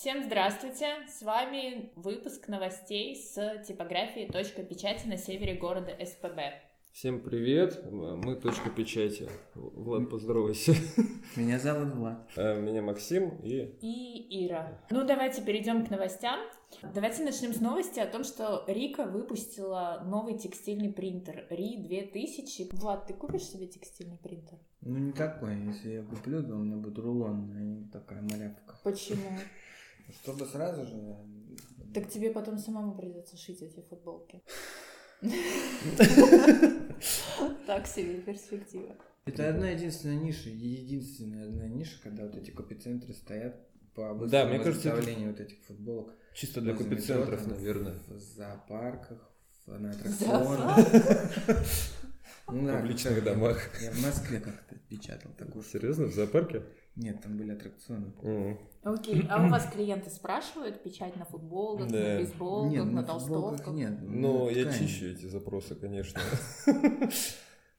Всем здравствуйте! С вами выпуск новостей с типографии «Точка печати» на севере города СПБ. Всем привет, мы «Точка печати». Влад, поздоровайся. Меня зовут Влад. А, меня Максим и... И Ира. Ну, давайте перейдем к новостям. Давайте начнем с новости о том, что Рика выпустила новый текстильный принтер Ри 2000. Влад, ты купишь себе текстильный принтер? Ну, не такой. Если я куплю, то у меня будет рулон, а не такая малявка. Почему? Чтобы сразу же... Так тебе потом самому придется шить эти футболки. Так себе перспектива. Это одна единственная ниша, единственная одна ниша, когда вот эти копицентры стоят по Да, мне кажется, вот этих футболок. Чисто для копицентров, наверное. В зоопарках, в- на аттракционах. Ну В да, публичных домах. Я в Москве как-то печатал такую. Серьезно, в зоопарке? Нет, там были аттракционы. М. Окей, а у вас клиенты спрашивают печать на футболках, Да. на бейсболках, Нет, на на толстовках? нет. Ну, на я чищу эти запросы, конечно.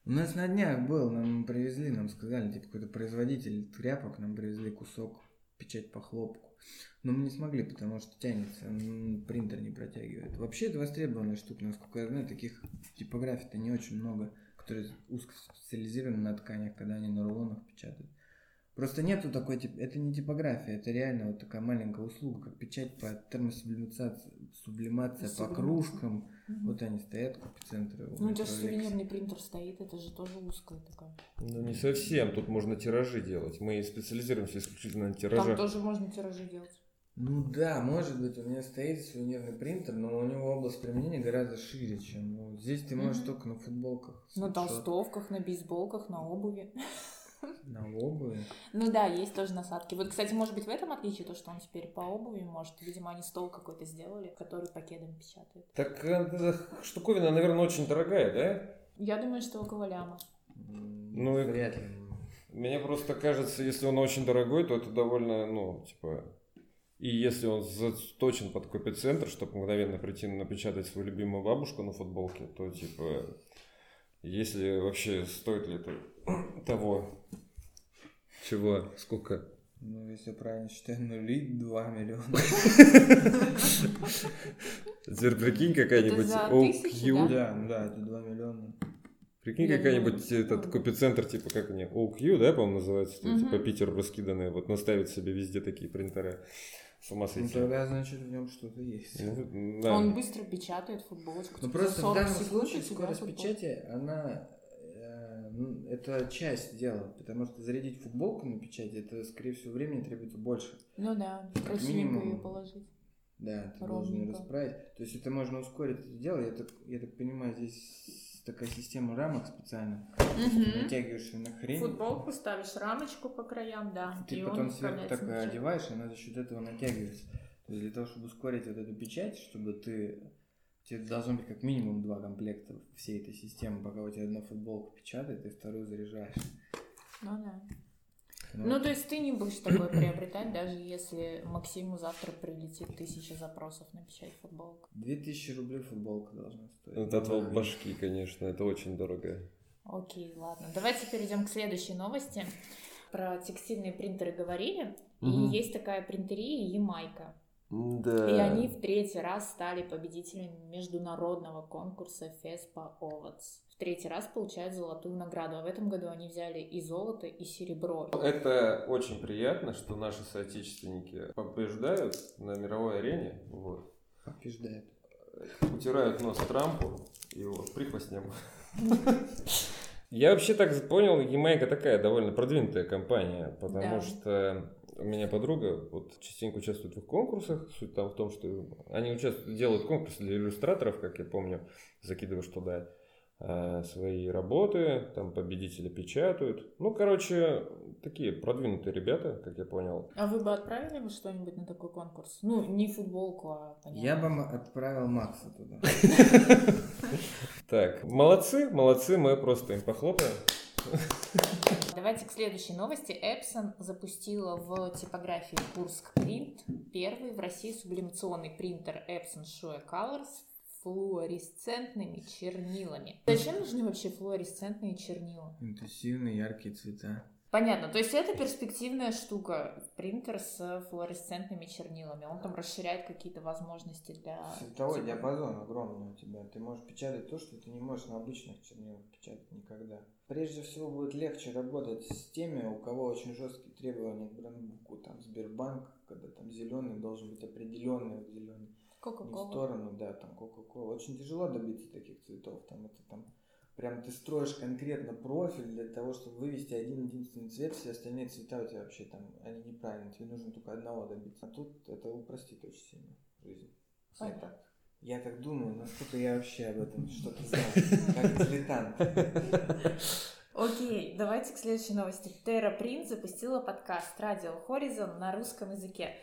У нас на днях был, нам привезли, нам сказали, типа какой-то производитель тряпок, нам привезли кусок печать по хлопку. Но мы не смогли, потому что тянется, принтер не протягивает. Вообще это востребованная штука, насколько я знаю, таких типографий-то не очень много, которые узко специализированы на тканях, когда они на рулонах печатают. Просто нету такой, тип- это не типография, это реально вот такая маленькая услуга, как печать по термосублимация, сублимация по Сублимация. кружкам. Мгм. Вот они стоят, копицентры. Ну, у тебя сувенирный принтер стоит, это же тоже узкая такая. Ну, не совсем. Тут можно тиражи делать. Мы специализируемся исключительно на Там тиражах. тоже можно тиражи делать. Ну да, может быть, у меня стоит сувенирный принтер, но у него область применения гораздо шире, чем ну, здесь ты можешь Мгм. только на футболках, На толстовках, на бейсболках, на обуви. На обуви. Ну да, есть тоже насадки. Вот, кстати, может быть, в этом отличие то, что он теперь по обуви может. Видимо, они стол какой-то сделали, который по кедам печатает. Так э, штуковина, наверное, очень дорогая, да? Я думаю, что около ляма. Ну и- вряд ли. Мне просто кажется, если он очень дорогой, то это довольно, ну, типа... И если он заточен под копицентр, чтобы мгновенно прийти напечатать свою любимую бабушку на футболке, то, типа, если вообще стоит ли это того, чего, сколько? Ну, если я правильно считаю, нули 2 миллиона. Теперь прикинь какая-нибудь OQ, тысячу, Да, ну да, это 2 миллиона. прикинь какая-нибудь этот ну. копицентр, типа, как они, OQ, да, по-моему, называется, Мгм. типа Питеру раскиданные, вот наставить себе везде такие принтеры. С ума Ну, сойти. тогда, значит, в нем что-то есть. Ну, да. Он быстро печатает футболочку. Ну типа, просто в 40 данном случае скорость печати, она ну, это часть дела, потому что зарядить футболку на печати, это, скорее всего, времени требуется больше. Ну да, Как красивенько минимум. ее положить. Да, ты должен ее расправить. То есть это можно ускорить это дело. Я так, я так понимаю, здесь такая система рамок специально. Мгм. Натягиваешь на хрень. Футболку ставишь рамочку по краям, да. Ты и потом сверху так одеваешь, и она за счет этого натягивается. То есть для того, чтобы ускорить вот эту печать, чтобы ты... Тебе должно быть как минимум два комплекта всей этой системы, пока у тебя одна футболка печатает, ты вторую заряжаешь. Ну да. Ну, Ну, то есть ты не будешь такое приобретать, даже если Максиму завтра прилетит тысяча запросов на печать футболку. 2000 рублей футболка должна стоить. Это отвал башки, конечно, это очень дорого. Окей, ладно. Давайте перейдем к следующей новости. Про текстильные принтеры говорили. Мгм. И есть такая принтерия Ямайка. Да. И они в третий раз стали победителями международного конкурса FESPA Awards. В третий раз получают золотую награду. А в этом году они взяли и золото, и серебро. Это очень приятно, что наши соотечественники побеждают на мировой арене, вот, Побеждает. утирают нос Трампу и вот прихвостням. Я вообще так понял, Ямайка такая довольно продвинутая компания, потому Да. что у меня подруга вот частенько участвует в их конкурсах. Суть там в том, что они участвуют, делают конкурсы для иллюстраторов, как я помню, закидываешь туда э, свои работы, там победители печатают. Ну, короче, такие продвинутые ребята, как я понял. А вы бы отправили бы что-нибудь на такой конкурс? Ну, не футболку, а понятно. Я бы отправил Макса туда. Так, молодцы, молодцы, мы просто им похлопаем. Давайте к следующей новости. Epson запустила в типографии Курск Print первый в России сублимационный принтер Epson Shoe Colors флуоресцентными чернилами. Зачем нужны вообще флуоресцентные чернила? Интенсивные яркие цвета. Понятно. То есть это перспективная штука. Принтер с флуоресцентными чернилами. Он там расширяет какие-то возможности для... Цветовой диапазон огромный у тебя. Ты можешь печатать то, что ты не можешь на обычных чернилах печатать никогда. Прежде всего будет легче работать с теми, у кого очень жесткие требования к брендбуку. Там Сбербанк, когда там зеленый должен быть определенный зеленый. Не в Кока-кола. сторону, да, там Кока-Кола. Очень тяжело добиться таких цветов. Там это там прям ты строишь конкретно профиль для того, чтобы вывести один единственный цвет, все остальные цвета у тебя вообще там, они неправильные, тебе нужно только одного добиться. А тут это упростит очень сильно жизнь. Понятно. Я так думаю, насколько я вообще об этом что-то знаю, как дилетант. Окей, давайте к следующей новости. Terra Print запустила подкаст Radio Horizon на русском языке.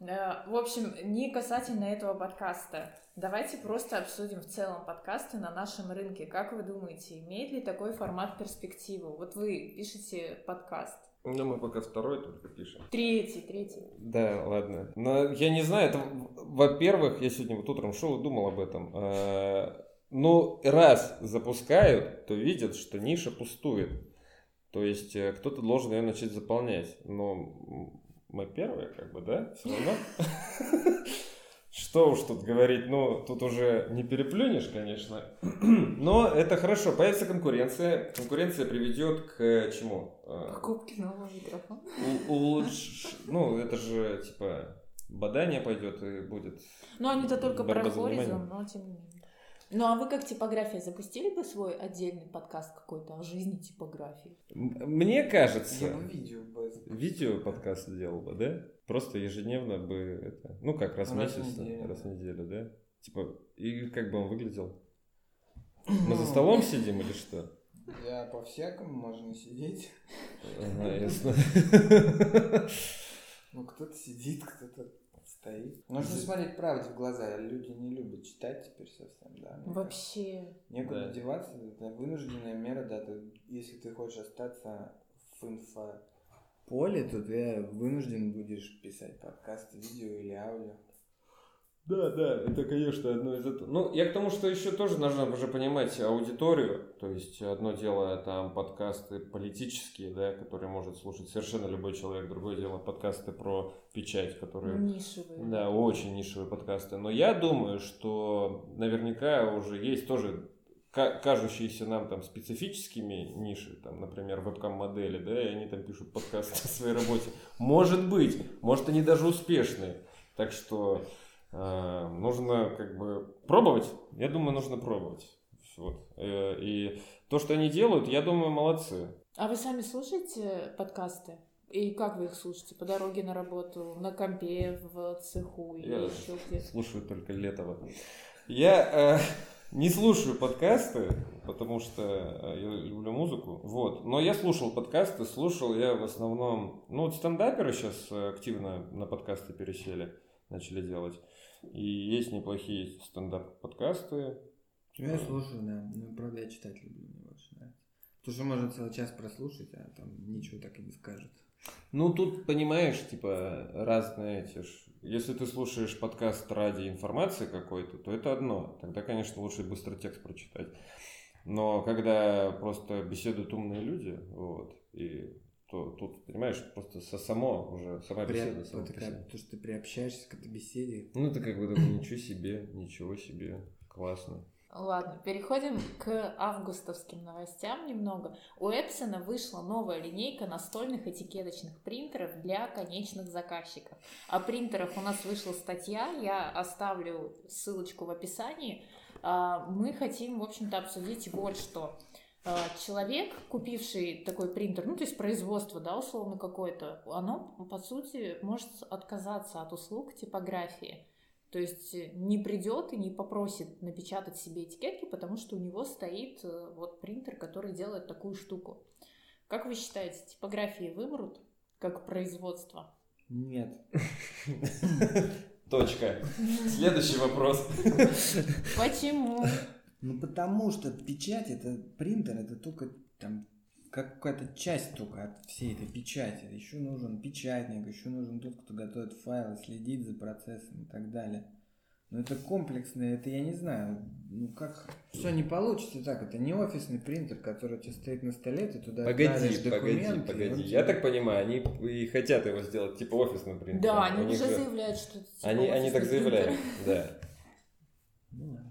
Э, В общем, не касательно этого подкаста. Давайте просто обсудим в целом подкасты на нашем рынке. Как вы думаете, имеет ли такой формат перспективу? Вот вы пишете подкаст. Ну, мы пока второй только пишем. Третий, третий. Да, ладно. Но я не знаю, это, во-первых, я сегодня вот утром шел и думал об этом. Э, Ну, раз запускают, то видят, что ниша пустует. То есть э, кто-то должен ее начать заполнять. Но мы первые, как бы, да? Все равно. Что уж тут говорить, ну, тут уже не переплюнешь, конечно. Но это хорошо, появится конкуренция. Конкуренция приведет к чему? Э, Покупки нового микрофона. улучш... Ну, это же, типа, бадание пойдет и будет... Ну, они-то только про. Horizon, но тем не менее. Ну, а вы как типография запустили бы свой отдельный подкаст какой-то о жизни типографии? Мне кажется, Я бы видео бы видео подкаст сделал бы, да? Просто ежедневно бы это... Ну, как, раз в месяц, неделю, раз в неделю, да? Типа, и как бы он выглядел? Мы за столом сидим или что? Я по-всякому можно сидеть. Ага, ясно. Ну, кто-то сидит, кто-то стоит. Нужно смотреть правде в глаза. Люди не любят читать теперь совсем, да. мне кажется. Вообще. Некуда Да. деваться, это вынужденная мера, да, ты- если ты хочешь остаться в инфополе, то ты вынужден будешь писать подкасты, видео или аудио. Да, да, это, конечно, одно из этого. Ну, я к тому, что еще тоже нужно уже понимать аудиторию. То есть, одно дело там подкасты политические, да, которые может слушать совершенно любой человек. Другое дело подкасты про печать, которые... Нишевые. Да, очень нишевые подкасты. Но я думаю, что наверняка уже есть тоже ка- кажущиеся нам там специфическими ниши, там, например, вебкам-модели, да, и они там пишут подкасты о своей работе. Может быть, может они даже успешные. Так что нужно как бы пробовать. Я думаю, нужно пробовать. Вот. Э, И то, что они делают, я думаю, молодцы. А вы сами слушаете подкасты? И как вы их слушаете? По дороге на работу, на компе, в цеху или Я еще где-то? слушаю только Летова. Я э, не слушаю подкасты, потому что э, я люблю музыку. Вот. Но я слушал подкасты, слушал я в основном... Ну, вот стендаперы сейчас активно на подкасты пересели, начали делать. И есть неплохие стендап-подкасты. Я слушаю, да. Ну, правда, я читать люблю, мне больше нравится. Потому что можно целый час прослушать, а там ничего так и не скажет. Ну, тут, понимаешь, типа, разные эти ж... Если ты слушаешь подкаст ради информации какой-то, то это одно. Тогда, конечно, лучше быстро текст прочитать. Но когда просто беседуют умные люди, вот, и то тут, понимаешь, просто со само уже, сама При- беседа сама это как- себе. то, что ты приобщаешься к этой беседе. Ну, это как бы такое, ничего себе, ничего себе, классно. Ладно, переходим к августовским новостям немного. У Эпсона вышла новая линейка настольных этикеточных принтеров для конечных заказчиков. О принтерах у нас вышла статья, я оставлю ссылочку в описании. А, Мы хотим, в общем-то, обсудить вот что. А, Человек, купивший такой принтер, ну, то есть производство, да, условно какое-то, оно, по сути, может отказаться от услуг типографии. То есть э, не придет и не попросит напечатать себе этикетки, потому что у него стоит э, вот принтер, который делает такую штуку. Как вы считаете, типографии вымрут как производство? Нет. Точка. Следующий вопрос. Почему? Ну потому что печать это принтер, это только там как какая-то часть только от всей этой печати. Еще нужен печатник, еще нужен тот, кто готовит файлы, следит за процессом и так далее. Ну это комплексно, это я не знаю, ну как, все не получится так, это не офисный принтер, который у тебя стоит на столе, ты туда Погоди, погоди, погоди. Я так понимаю, они и хотят его сделать типа офисным принтером. Да, они уже же- заявляют, что это типа Они, они так заявляют, да. Ну ладно.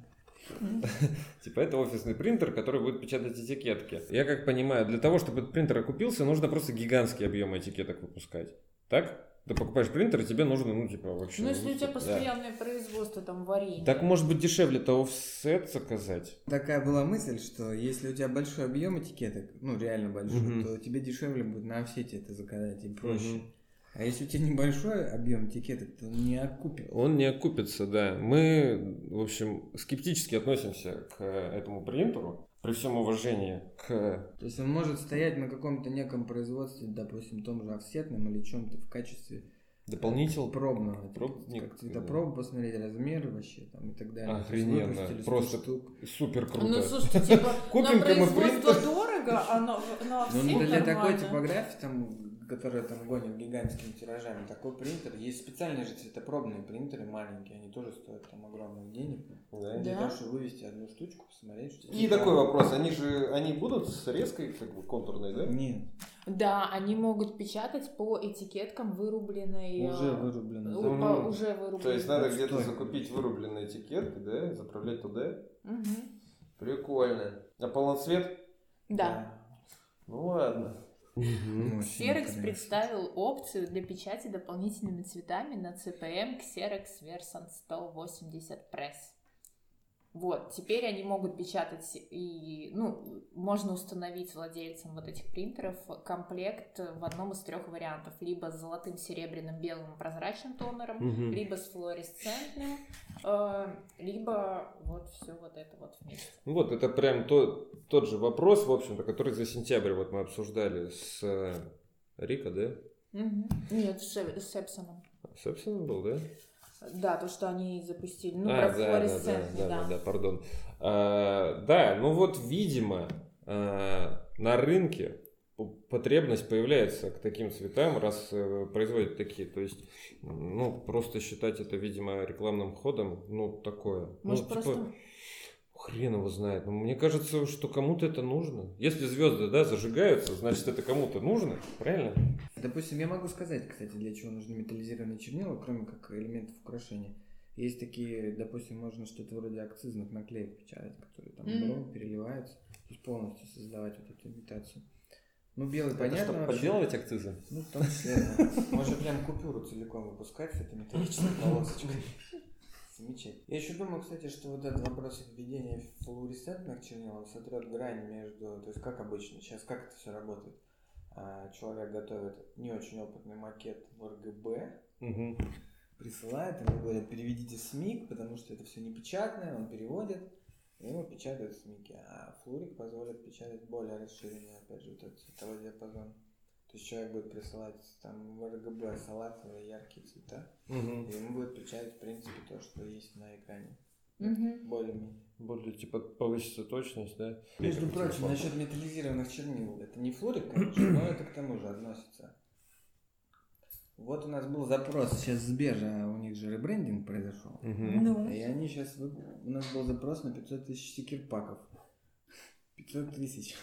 Типа это офисный принтер, который будет печатать этикетки. Я как понимаю, для того, чтобы этот принтер окупился, нужно просто гигантский объем этикеток выпускать. Так? Ты покупаешь принтер, и тебе нужно, ну, типа, вообще... Ну, если у тебя да. постоянное производство, там, варенье. Так может быть дешевле-то офсет заказать? Такая была мысль, что если у тебя большой объем этикеток, ну реально большой, Мгм. то тебе дешевле будет на офсете это заказать и проще. Мгм. А если у тебя небольшой объем этикеток, то он не окупит. Он не окупится, да. Мы, в общем, скептически относимся к этому принтеру, при всем уважении к... То есть он может стоять на каком-то неком производстве, допустим, том же офсетном или чем-то в качестве Дополнитель пробного. Пробник, как цветопробу посмотреть, размеры вообще там и так далее. Охрененно. выпустили 100 Просто штук. супер круто. Ну, слушайте, типа, на производство дорого, а на, на Ну, всех для такой типографии, там, которая там гонит гигантскими тиражами, такой принтер, есть специальные же цветопробные принтеры маленькие, они тоже стоят там огромных денег. Да. Для Да. того, чтобы вывести одну штучку, посмотреть, что... И такой вопрос, они же, они будут с резкой, как бы, контурной, да? Нет, Да, они могут печатать по этикеткам вырубленной... уже э, вырублено. у- да. По- уже вырубленной. То есть надо где-то закупить вырубленные этикетки, да, заправлять туда. Мгм. Прикольно. А полноцвет? Да. Ну ладно. Xerox интересно. представил опцию для печати дополнительными цветами на CPM Xerox Version 180 Press. Вот, теперь они могут печатать и, ну, можно установить владельцам вот этих принтеров комплект в одном из трех вариантов. Либо с золотым, серебряным, белым прозрачным тонером, Мгм. либо с флуоресцентным, э, либо вот все вот это вот вместе. Ну Вот, это прям то, тот же вопрос, в общем-то, который за сентябрь вот мы обсуждали с э, Рика, да? Нет, с, с Эпсоном. С Эпсоном был, да? Да, то, что они запустили. Ну, а, про да, да, да, да, да. да, пардон. А, да, ну вот, видимо, а, на рынке потребность появляется к таким цветам, раз э, производят такие. То есть, ну, просто считать это, видимо, рекламным ходом, ну, такое. Может, ну, типа, просто... Хрен его знает. Но мне кажется, что кому-то это нужно. Если звезды, да, зажигаются, значит, это кому-то нужно, правильно? Допустим, я могу сказать, кстати, для чего нужны металлизированные чернила, кроме как элементов украшения. Есть такие, допустим, можно что-то вроде акцизных наклеек печатать, которые там брово переливаются, то есть полностью создавать вот эту имитацию. Ну, белый, Это понятно чтобы вообще. подделывать акцизы? Ну, в том числе, да. Можно прям купюру целиком выпускать с этой металлической полосочкой. Замечательно. Я еще думаю, кстати, что вот этот вопрос введения флуоресцентных чернил, он сотрет грань между... То есть, как обычно, сейчас как это все работает? А, Человек готовит не очень опытный макет в РГБ, Мгм. присылает, ему говорят, переведите в СМИК, потому что это все не печатное, он переводит, и ему печатают в СМИКе. А флурик позволит печатать более расширенный, опять же, вот этот цветовой диапазон. То есть человек будет присылать там в РГБ салатовые яркие цвета, Мгм. и ему будет печатать, в принципе, то, что есть на экране. Мгм. Более-менее. Более, типа, повысится точность, да? Между прочим, насчет металлизированных чернил, это не флорик, конечно, но это к тому же относится. Вот у нас был запрос сейчас Сбежа, у них же ребрендинг произошел. Мгм. Ну, И они сейчас... У нас был запрос на 500 тысяч стикер-паков. 500 тысяч.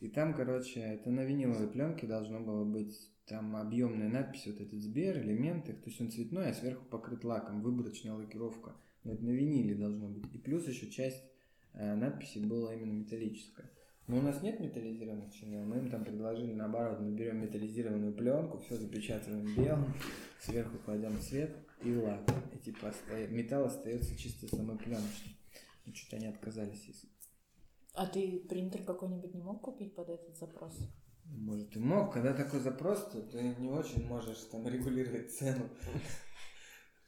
И там, короче, это на виниловой пленке должно было быть там объемная надпись, вот этот Сбер, элементы. То есть он цветной, а сверху покрыт лаком, выборочная лакировка. Но это на виниле должно быть. И плюс еще часть э, надписи была именно металлическая. Но у нас нет металлизированных чернил. Мы им там предложили наоборот, мы берем металлизированную пленку, все запечатываем белым, сверху кладем цвет и лак. И типа металл остается чисто самой пленочной. Ну, что-то они отказались. А ты принтер какой-нибудь не мог купить под этот запрос? Может, и мог, когда такой запрос, то ты не очень можешь там регулировать цену.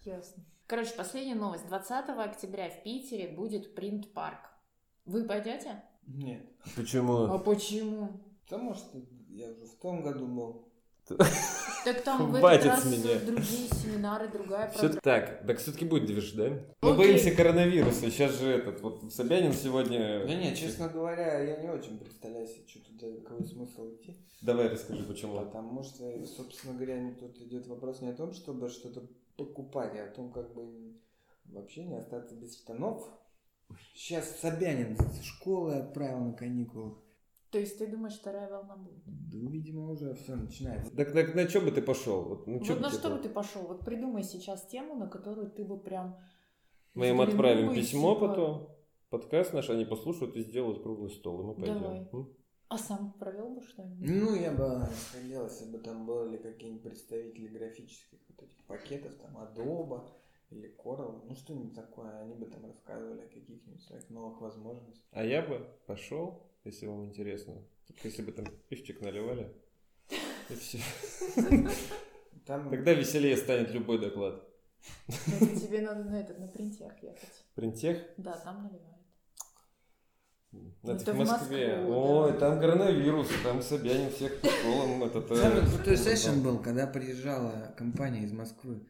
Ясно. Короче, последняя новость. 20 октября в Питере будет принт-парк. Вы пойдете? Нет. Почему? А почему? Потому что я уже в том году был. Так там в этот раз меня. другие семинары, другая Все программа. так, так все-таки будет движ, да? Мы Окей. боимся коронавируса. Сейчас же этот, вот Собянин сегодня... Да нет, честно говоря, я не очень представляю себе, что туда, какой смысл идти. Давай расскажи, почему. Потому что, собственно говоря, тут идет вопрос не о том, чтобы что-то покупать, а о том, как бы вообще не остаться без штанов. Сейчас Собянин с школы отправил на каникулах. То есть ты думаешь, вторая волна будет? Да, видимо, уже все начинается. Так на, на что бы ты пошел? Вот, ну, чё вот на что бы ты пошел? Вот придумай сейчас тему, на которую ты бы прям... Мы им отправим письмо типа, потом, подкаст наш, они послушают и сделают круглый стол, и мы пойдем. Давай. М? А сам провел бы что-нибудь? Ну, я бы хотел, если бы там были какие-нибудь представители графических вот этих пакетов, там, Adobe или Coral, ну, что-нибудь такое, они бы там рассказывали о каких-нибудь своих новых возможностях. А я бы пошел, если вам интересно, только если бы там пивчик наливали, и все. Там Тогда веселее станет любой доклад. Это тебе надо на этот, на принтех ехать. Принтех? Да, там наливают. Это, Это в Москве. Москву, Ой, да. там коронавирус, там Собянин всех по школам. этот, э, Самый крутой сессион был, когда приезжала компания из Москвы.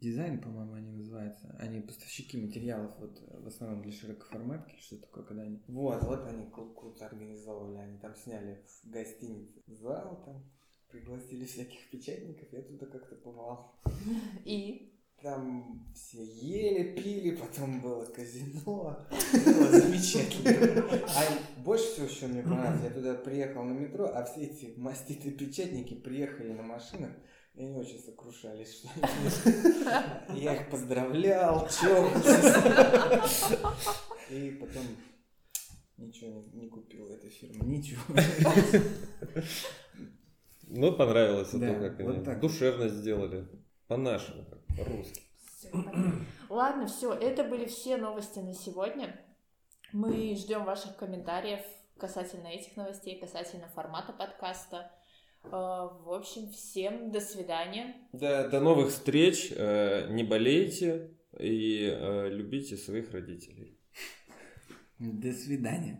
Дизайн, по-моему, они называются. Они поставщики материалов, вот в основном для широкоформатки, что такое, когда они... Вот, вот они кру- круто организовывали. Они там сняли в гостинице зал, там пригласили всяких печатников, я туда как-то побывал. И? Там все ели, пили, потом было казино. Было замечательно. А больше всего, что мне понравилось, я туда приехал на метро, а все эти маститые печатники приехали на машинах, и они очень сокрушались, что Я их поздравлял, чокался. И потом ничего не, купил этой фирмы, ничего. Ну, понравилось Да, то, как вот они так. душевно сделали. По-нашему, как по-русски. Ладно, все, это были все новости на сегодня. Мы ждем ваших комментариев касательно этих новостей, касательно формата подкаста. Э, В общем, всем до свидания. До, до новых встреч. э, Не болейте и э, любите своих родителей. До свидания.